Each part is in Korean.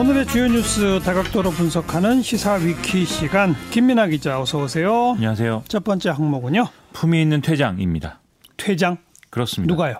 오늘의 주요 뉴스 다각도로 분석하는 시사 위키 시간 김민아 기자 어서 오세요. 안녕하세요. 첫 번째 항목은요. 품위 있는 퇴장입니다. 퇴장. 그렇습니다. 누가요?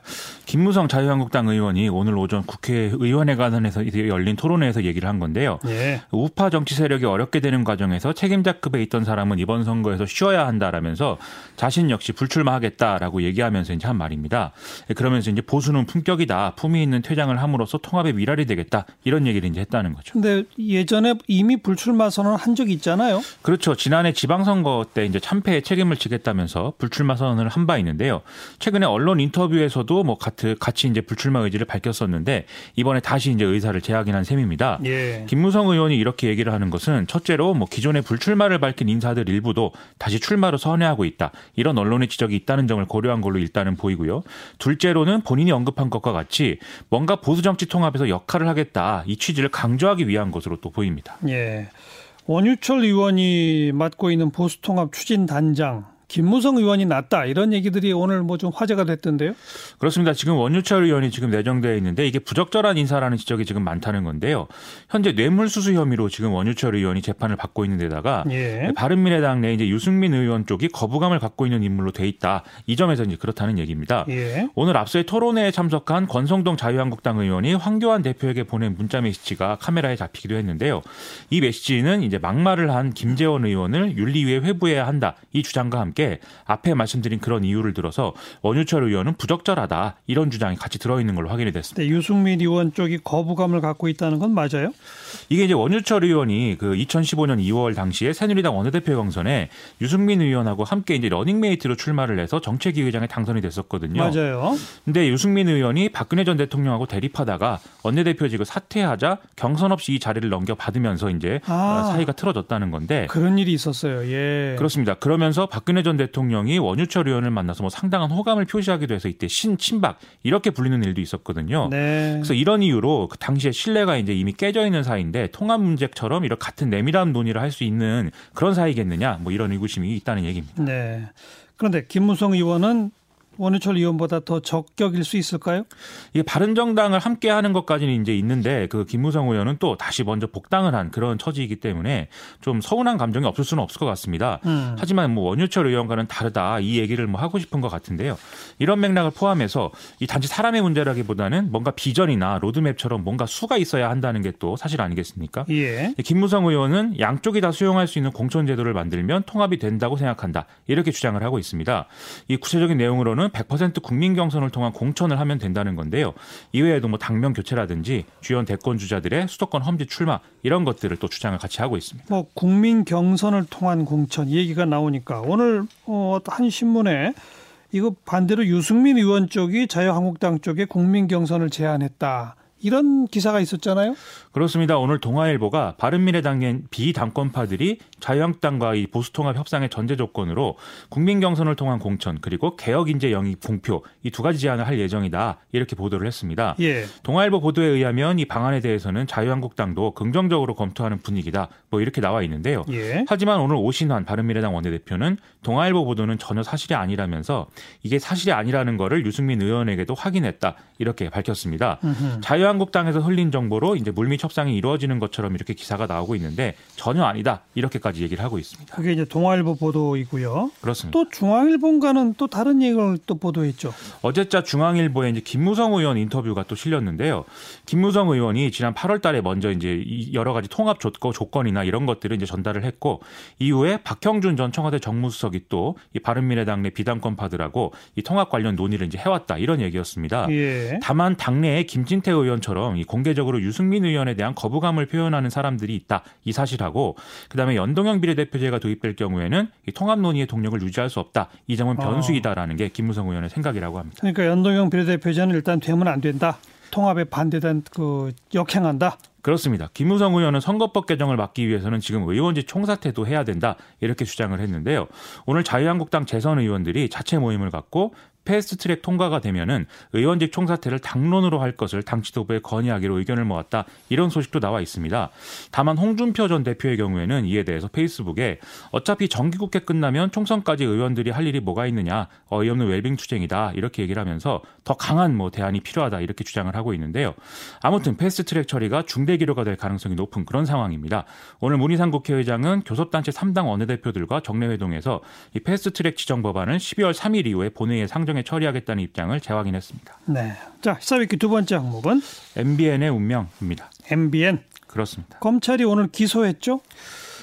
김무성 자유한국당 의원이 오늘 오전 국회의원회관에서 열린 토론회에서 얘기를 한 건데요. 예. 우파 정치 세력이 어렵게 되는 과정에서 책임자급에 있던 사람은 이번 선거에서 쉬어야 한다라면서 자신 역시 불출마하겠다라고 얘기하면서 이제 한 말입니다. 그러면서 이제 보수는 품격이다. 품위 있는 퇴장을 함으로써 통합의 미랄이 되겠다. 이런 얘기를 이제 했다는 거죠. 근데 예전에 이미 불출마 선언 한 적이 있잖아요. 그렇죠. 지난해 지방선거 때 이제 참패에 책임을 지겠다면서 불출마 선언을 한 바 있는데요. 최근에 언론 인터뷰에서도 뭐 같은 같이 이제 불출마 의지를 밝혔었는데 이번에 다시 이제 의사를 재확인한 셈입니다. 예. 김무성 의원이 이렇게 얘기를 하는 것은 첫째로 뭐 기존에 불출마를 밝힌 인사들 일부도 다시 출마로 선회하고 있다. 이런 언론의 지적이 있다는 점을 고려한 걸로 일단은 보이고요. 둘째로는 본인이 언급한 것과 같이 뭔가 보수 정치 통합에서 역할을 하겠다. 이 취지를 강조하기 위한 것으로 또 보입니다. 예. 원유철 의원이 맡고 있는 보수통합 추진단장 김무성 의원이 낫다 이런 얘기들이 오늘 뭐 좀 화제가 됐던데요. 그렇습니다. 지금 원유철 의원이 지금 내정되어 있는데 이게 부적절한 인사라는 지적이 지금 많다는 건데요. 현재 뇌물수수 혐의로 지금 원유철 의원이 재판을 받고 있는 데다가 예. 바른미래당 내 이제 유승민 의원 쪽이 거부감을 갖고 있는 인물로 돼 있다. 이 점에서 이제 그렇다는 얘기입니다. 예. 오늘 앞서의 토론회에 참석한 권성동 자유한국당 의원이 황교안 대표에게 보낸 문자 메시지가 카메라에 잡히기도 했는데요. 이 메시지는 이제 막말을 한 김재원 의원을 윤리위에 회부해야 한다. 이 주장과 함께 앞에 말씀드린 그런 이유를 들어서 원유철 의원은 부적절하다. 이런 주장이 같이 들어있는 걸로 확인이 됐습니다. 네, 유승민 의원 쪽이 거부감을 갖고 있다는 건 맞아요? 이게 이제 원유철 의원이 그 2015년 2월 당시에 새누리당 원내대표 경선에 유승민 의원하고 함께 이제 러닝메이트로 출마를 해서 정책위 의장에 당선이 됐었거든요. 맞아요. 근데 유승민 의원이 박근혜 전 대통령하고 대립하다가 원내대표직을 사퇴하자 경선 없이 이 자리를 넘겨받으면서 이제 아. 사이가 틀어졌다는 건데 그런 일이 있었어요. 예. 그렇습니다. 그러면서 박근혜 전 대통령이 원유철 의원을 만나서 뭐 상당한 호감을 표시하기도 해서 이때 신친박 이렇게 불리는 일도 있었거든요. 네. 그래서 이런 이유로 그 당시에 신뢰가 이제 이미 깨져 있는 사이인데 통합 문제처럼 이런 같은 내밀한 논의를 할 수 있는 그런 사이겠느냐 뭐 이런 의구심이 있다는 얘기입니다. 네. 그런데 김무성 의원은 원유철 의원보다 더 적격일 수 있을까요? 이게 바른정당을 함께 하는 것까지는 이제 있는데 그 김무성 의원은 또 다시 먼저 복당을 한 그런 처지이기 때문에 좀 서운한 감정이 없을 수는 없을 것 같습니다. 음. 하지만 뭐 원유철 의원과는 다르다 이 얘기를 뭐 하고 싶은 것 같은데요. 이런 맥락을 포함해서 이 단지 사람의 문제라기보다는 뭔가 비전이나 로드맵처럼 뭔가 수가 있어야 한다는 게 또 사실 아니겠습니까? 예. 김무성 의원은 양쪽이 다 수용할 수 있는 공천 제도를 만들면 통합이 된다고 생각한다. 이렇게 주장을 하고 있습니다. 이 구체적인 내용으로는 100% 국민 경선을 통한 공천을 하면 된다는 건데요. 이외에도 뭐 당명 교체라든지 주연 대권 주자들의 수도권 험지 출마 이런 것들을 또 주장을 같이 하고 있습니다. 뭐 국민 경선을 통한 공천 이 얘기가 나오니까 오늘 어, 한 신문에 이거 반대로 유승민 의원 쪽이 자유한국당 쪽에 국민 경선을 제안했다. 이런 기사가 있었잖아요. 그렇습니다. 오늘 동아일보가 바른미래당의 비당권파들이 자유한국당과 이 보수통합 협상의 전제 조건으로 국민 경선을 통한 공천 그리고 개혁 인재 영입 공표 이 두 가지 제안을 할 예정이다 이렇게 보도를 했습니다. 예. 동아일보 보도에 의하면 이 방안에 대해서는 자유한국당도 긍정적으로 검토하는 분위기다 뭐 이렇게 나와 있는데요. 예. 하지만 오늘 오신환 바른미래당 원내대표는 동아일보 보도는 전혀 사실이 아니라면서 이게 사실이 아니라는 거를 유승민 의원에게도 확인했다 이렇게 밝혔습니다. 음흠. 자유한국당에서 흘린 정보로 이제 물밑 협상이 이루어지는 것처럼 이렇게 기사가 나오고 있는데 전혀 아니다 이렇게까지 얘기를 하고 있습니다. 그게 이제 동아일보 보도이고요. 그렇습니다. 또 중앙일보가는 또 다른 얘기를 또 보도했죠. 어제자 중앙일보에 이제 김무성 의원 인터뷰가 또 실렸는데요. 김무성 의원이 지난 8월달에 먼저 이제 이 여러 가지 통합 조건, 조건이나 이런 것들을 이제 전달을 했고 이후에 박형준 전 청와대 정무수석이 또 이 바른미래당 내 비당권파들하고 이 통합 관련 논의를 이제 해왔다 이런 얘기였습니다. 예. 다만 당내에 김진태 의원처럼 이 공개적으로 유승민 의원에 대한 거부감을 표현하는 사람들이 있다 이 사실하고 그다음에 연동 형 비례대표제가 도입될 경우에는 이 통합 논의의 동력을 유지할 수 없다 이 점은 어. 변수이다라는 게 김무성 의원의 생각이라고 합니다. 그러니까 연동형 비례대표제는 일단 되면 안 된다. 통합에 반대된 그 역행한다. 그렇습니다. 김무성 의원은 선거법 개정을 막기 위해서는 지금 의원직 총사퇴도 해야 된다 이렇게 주장을 했는데요. 오늘 자유한국당 재선 의원들이 자체 모임을 갖고 패스트트랙 통과가 되면은 의원직 총사퇴를 당론으로 할 것을 당 지도부에 건의하기로 의견을 모았다. 이런 소식도 나와 있습니다. 다만 홍준표 전 대표의 경우에는 이에 대해서 페이스북에 어차피 정기국회 끝나면 총선까지 의원들이 할 일이 뭐가 있느냐 어이없는 웰빙 투쟁이다 이렇게 얘기를 하면서 더 강한 뭐 대안이 필요하다 이렇게 주장을 하고 있는데요. 아무튼 패스트트랙 처리가 중대 기로가 될 가능성이 높은 그런 상황입니다. 오늘 문희상 국회의장은 교섭단체 3당 원내대표들과 정례회동에서 이 패스트트랙 지정 법안을 12월 3일 이후에 본회의에 상정해 처리하겠다는 입장을 재확인했습니다. 네. 자, 시사위키 두 번째 항목은 MBN의 운명입니다. MBN. 그렇습니다. 검찰이 오늘 기소했죠?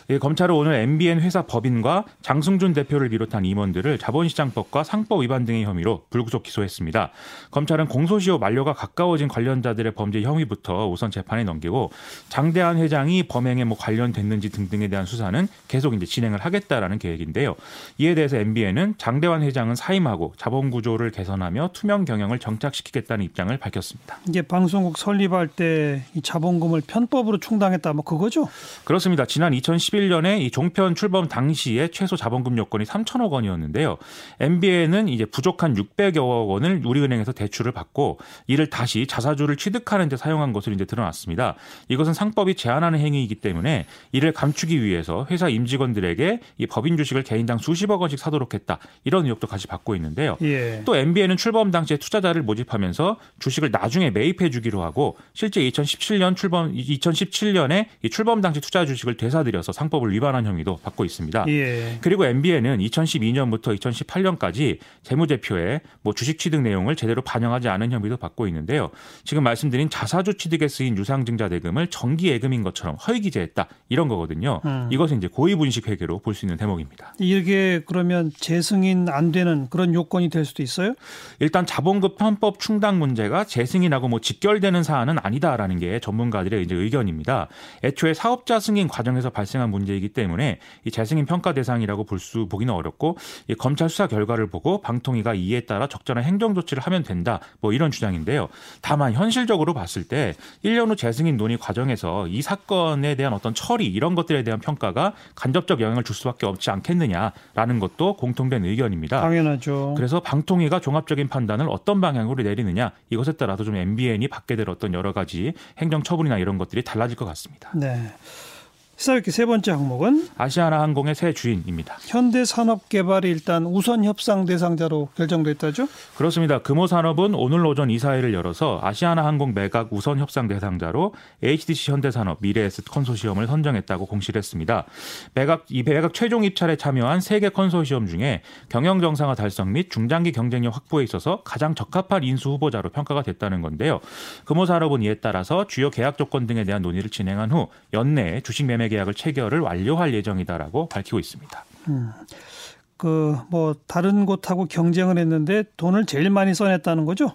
예, 검찰은 오늘 MBN 회사 법인과 장승준 대표를 비롯한 임원들을 자본시장법과 상법 위반 등의 혐의로 불구속 기소했습니다. 검찰은 공소시효 만료가 가까워진 관련자들의 범죄 혐의부터 우선 재판에 넘기고 장대한 회장이 범행에 뭐 관련됐는지 등등에 대한 수사는 계속 이제 진행을 하겠다라는 계획인데요. 이에 대해서 MBN은 장대환 회장은 사임하고 자본 구조를 개선하며 투명 경영을 정착시키겠다는 입장을 밝혔습니다. 이게 방송국 설립할 때 이 자본금을 편법으로 충당했다 뭐 그거죠? 그렇습니다. 지난 2011 2011년에 이 종편 출범 당시에 최소 자본금 요건이 3천억 원이었는데요. MBN은 이제 부족한 600여억 원을 우리은행에서 대출을 받고 이를 다시 자사주를 취득하는 데 사용한 것으로 이제 드러났습니다. 이것은 상법이 제한하는 행위이기 때문에 이를 감추기 위해서 회사 임직원들에게 이 법인 주식을 개인당 수십억 원씩 사도록 했다. 이런 의혹도 같이 받고 있는데요. 예. 또 MBN은 출범 당시에 투자자를 모집하면서 주식을 나중에 매입해 주기로 하고 실제 2017년 출범 2017년에 이 출범 당시 투자 주식을 되사들여서 상 상법을 위반한 혐의도 받고 있습니다. 예. 그리고 MBN은 2012년부터 2018년까지 재무제표에 뭐 주식 취득 내용을 제대로 반영하지 않은 혐의도 받고 있는데요. 지금 말씀드린 자사주 취득에 쓰인 유상증자 대금을 정기 예금인 것처럼 허위 기재했다 이런 거거든요. 음. 이것은 이제 고의 분식 회계로 볼 수 있는 대목입니다. 이게 그러면 재승인 안 되는 그런 요건이 될 수도 있어요? 일단 자본급 편법 충당 문제가 재승인하고 뭐 직결되는 사안은 아니다라는 게 전문가들의 이제 의견입니다. 애초에 사업자 승인 과정에서 발생한 문제이기 때문에 이 재승인 평가 대상이라고 볼 수 보기는 어렵고 이 검찰 수사 결과를 보고 방통위가 이에 따라 적절한 행정 조치를 하면 된다. 뭐 이런 주장인데요. 다만 현실적으로 봤을 때 1년 후 재승인 논의 과정에서 이 사건에 대한 어떤 처리 이런 것들에 대한 평가가 간접적 영향을 줄 수밖에 없지 않겠느냐라는 것도 공통된 의견입니다. 당연하죠. 그래서 방통위가 종합적인 판단을 어떤 방향으로 내리느냐 이것에 따라서 좀 MBN이 받게 될 어떤 여러 가지 행정 처분이나 이런 것들이 달라질 것 같습니다. 네. 시사회기 세 번째 항목은 아시아나 항공의 새 주인입니다. 현대산업개발이 일단 우선 협상 대상자로 결정됐다죠? 그렇습니다. 금호산업은 오늘 오전 이사회를 열어서 아시아나 항공 매각 우선 협상 대상자로 HDC 현대산업 미래에셋 컨소시엄을 선정했다고 공시를 했습니다. 매각 이 매각 최종 입찰에 참여한 세 개 컨소시엄 중에 경영 정상화 달성 및 중장기 경쟁력 확보에 있어서 가장 적합한 인수 후보자로 평가가 됐다는 건데요. 금호산업은 이에 따라서 주요 계약 조건 등에 대한 논의를 진행한 후 연내에 주식 매매 계약을 체결을 완료할 예정이다라고 밝히고 있습니다. 음. 그 뭐 다른 곳하고 경쟁을 했는데 돈을 제일 많이 써냈다는 거죠?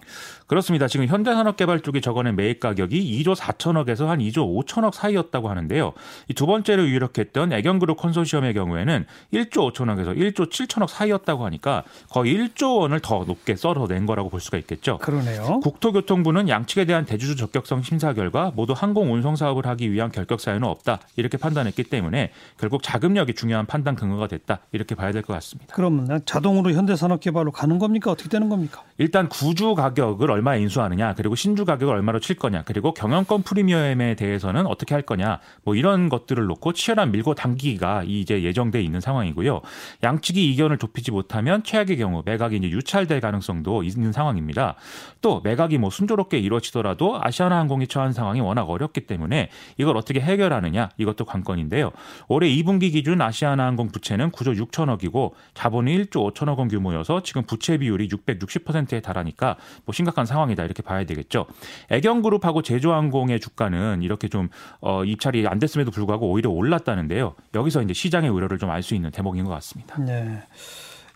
그렇습니다. 지금 현대산업개발 쪽이 적어낸 매입 가격이 2조 4천억에서 한 2조 5천억 사이였다고 하는데요. 이 두 번째로 유력했던 애경그룹 컨소시엄의 경우에는 1조 5천억에서 1조 7천억 사이였다고 하니까 거의 1조 원을 더 높게 썰어낸 거라고 볼 수가 있겠죠. 그러네요. 국토교통부는 양측에 대한 대주주 적격성 심사 결과 모두 항공 운송 사업을 하기 위한 결격 사유는 없다 이렇게 판단했기 때문에 결국 자금력이 중요한 판단 근거가 됐다 이렇게 봐야 될 것 같습니다. 같습니다. 그러면 자동으로 현대산업개발로 가는 겁니까? 어떻게 되는 겁니까? 일단 구주 가격을 얼마에 인수하느냐, 그리고 신주 가격을 얼마로 칠 거냐, 그리고 경영권 프리미엄에 대해서는 어떻게 할 거냐, 뭐 이런 것들을 놓고 치열한 밀고 당기기가 이제 예정돼 있는 상황이고요. 양측이 이견을 좁히지 못하면 최악의 경우 매각이 이제 유찰될 가능성도 있는 상황입니다. 또 매각이 뭐 순조롭게 이루어지더라도 아시아나 항공이 처한 상황이 워낙 어렵기 때문에 이걸 어떻게 해결하느냐 이것도 관건인데요. 올해 2분기 기준 아시아나 항공 부채는 9조 6천억이고 자본이 1조 5천억 원 규모여서 지금 부채 비율이 660%에 달하니까 뭐 심각한 상황이다 이렇게 봐야 되겠죠. 애경그룹하고 제주항공의 주가는 이렇게 좀 어, 입찰이 안 됐음에도 불구하고 오히려 올랐다는데요. 여기서 이제 시장의 우려를 좀 알 수 있는 대목인 것 같습니다. 네.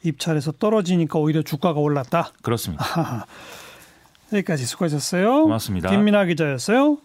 입찰에서 떨어지니까 오히려 주가가 올랐다. 그렇습니다. 여기까지 수고하셨어요. 고맙습니다. 김민아 기자였어요.